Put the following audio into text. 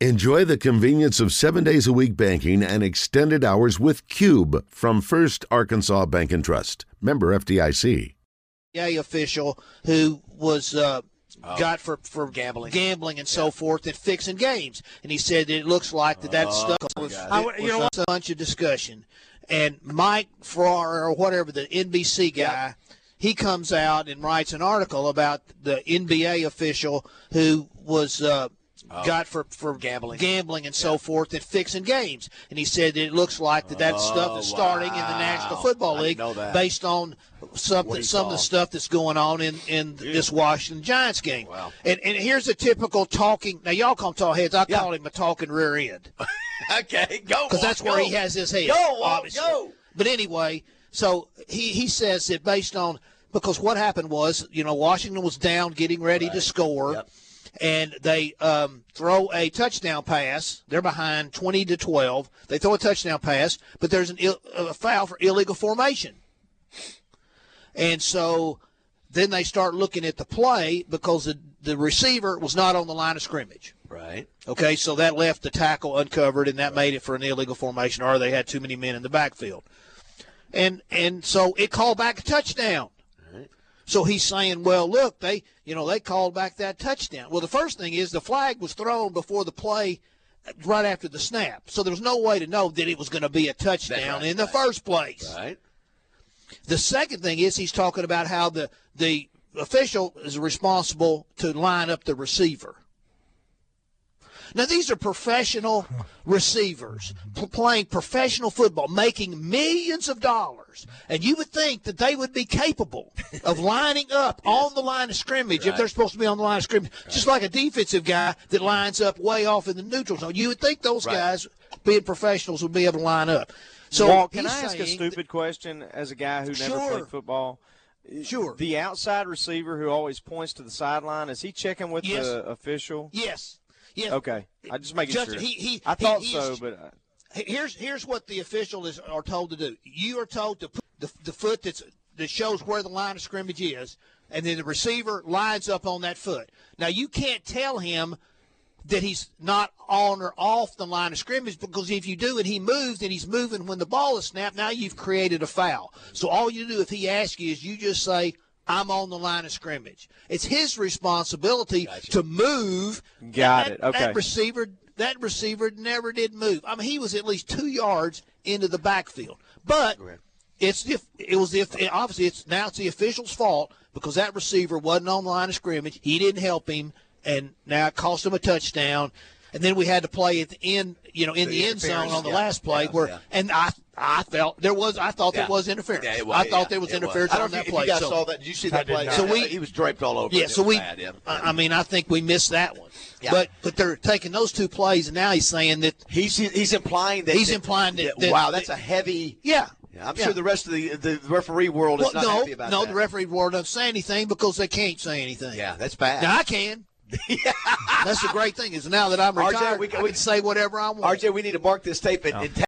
Enjoy the convenience of seven days a week banking and extended hours with Cube from First Arkansas Bank and Trust. Member FDIC. A official who was uh, Oh. got for, for Gambling. gambling and so forth and fixing games, and he said that it looks like that that Oh, stuff was, God. I would- you know what? a bunch of discussion, and Mike Farrar or whatever the NBC guy. He comes out and writes an article about the NBA official who was uh, Oh. got for, for Oh. Gambling. gambling and so forth and fixing games, and he said that it looks like that that stuff is oh, starting in the National. Football League based on something some of the stuff that's going on in in this Washington Giants game. Wow. And and here's a typical talking. Now y'all call him tall heads. I Yeah. call him a talking rear end Okay, go. because that's where go. he has his head. Go, obviously. go. But anyway, so he he says that based on because what happened was you know Washington was down, getting ready to score. Yep. And they um, throw a touchdown pass. They're behind 20 to 12. They throw a touchdown pass, but there's an Ill, a foul for illegal formation. And so then they start looking at the play because the, the receiver was not on the line of scrimmage. Right. Okay, so that left the tackle uncovered, and that made it for an illegal formation, or they had too many men in the backfield. And and so it called back a touchdown. So he's saying, well, look, they you know they called back that touchdown. Well, the first thing is the flag was thrown before the play, right after the snap, so there was no way to know that it was going to be a touchdown right, in the right. first place. Right. The second thing is he's talking about how the the official is responsible to line up the receiver. Now these are professional receivers p- playing professional football, making millions of dollars, and you would think that they would be capable of lining up on the line of scrimmage if they're supposed to be on the line of scrimmage, just like a defensive guy that lines up way off in the neutral zone. You would think those Right. guys, being professionals, would be able to line up. So Walt, can I ask a stupid question as a guy who never Sure. played football? Sure. The outside receiver who always points to the sideline, is he checking with Yes. the official? Yes. Yes. Okay. I just making Justin, sure. he- he- I thought he so, is- but uh, Here's here's what the official is are told to do. You are told to put the, the foot that's that shows where the line of scrimmage is, and then the receiver lines up on that foot. Now you can't tell him that he's not on or off the line of scrimmage because if you do and he moves and he's moving when the ball is snapped, now you've created a foul. So all you do if he asks you is you just say, I'm on the line of scrimmage. It's his responsibility to move. Got That- it. Okay. That receiver that receiver never did move. I mean, he was at least two yards into the backfield. But it's if it was if obviously it's now it's the official's fault because that receiver wasn't on the line of scrimmage. He didn't help him, and now it cost him a touchdown. And then we had to play at the end, you know, in the, The end zone on the yeah, last play yeah, where, yeah. and I, I felt there was, I thought Yeah. there was interference. Yeah, it was, I thought yeah, there was it interference I don't on know that if play. You guys so, saw that? Did you see that play? So we- he was draped all over. yeah, so we, bad. I I mean, I think we missed that one. Yeah. But but they're taking those two plays, and now he's saying that He's he's implying that He's that- implying that- that- wow, that's a heavy. yeah, Yeah, I'm Yeah. sure the rest of the the referee world Well, is not no, happy about no, that. No, the referee world doesn't say anything because they can't say anything. Yeah, that's bad. Now I can. That's the great thing is now that I'm RJ, retired, we we can- can, we I can say whatever I want. RJ, we need to mark this tape and, and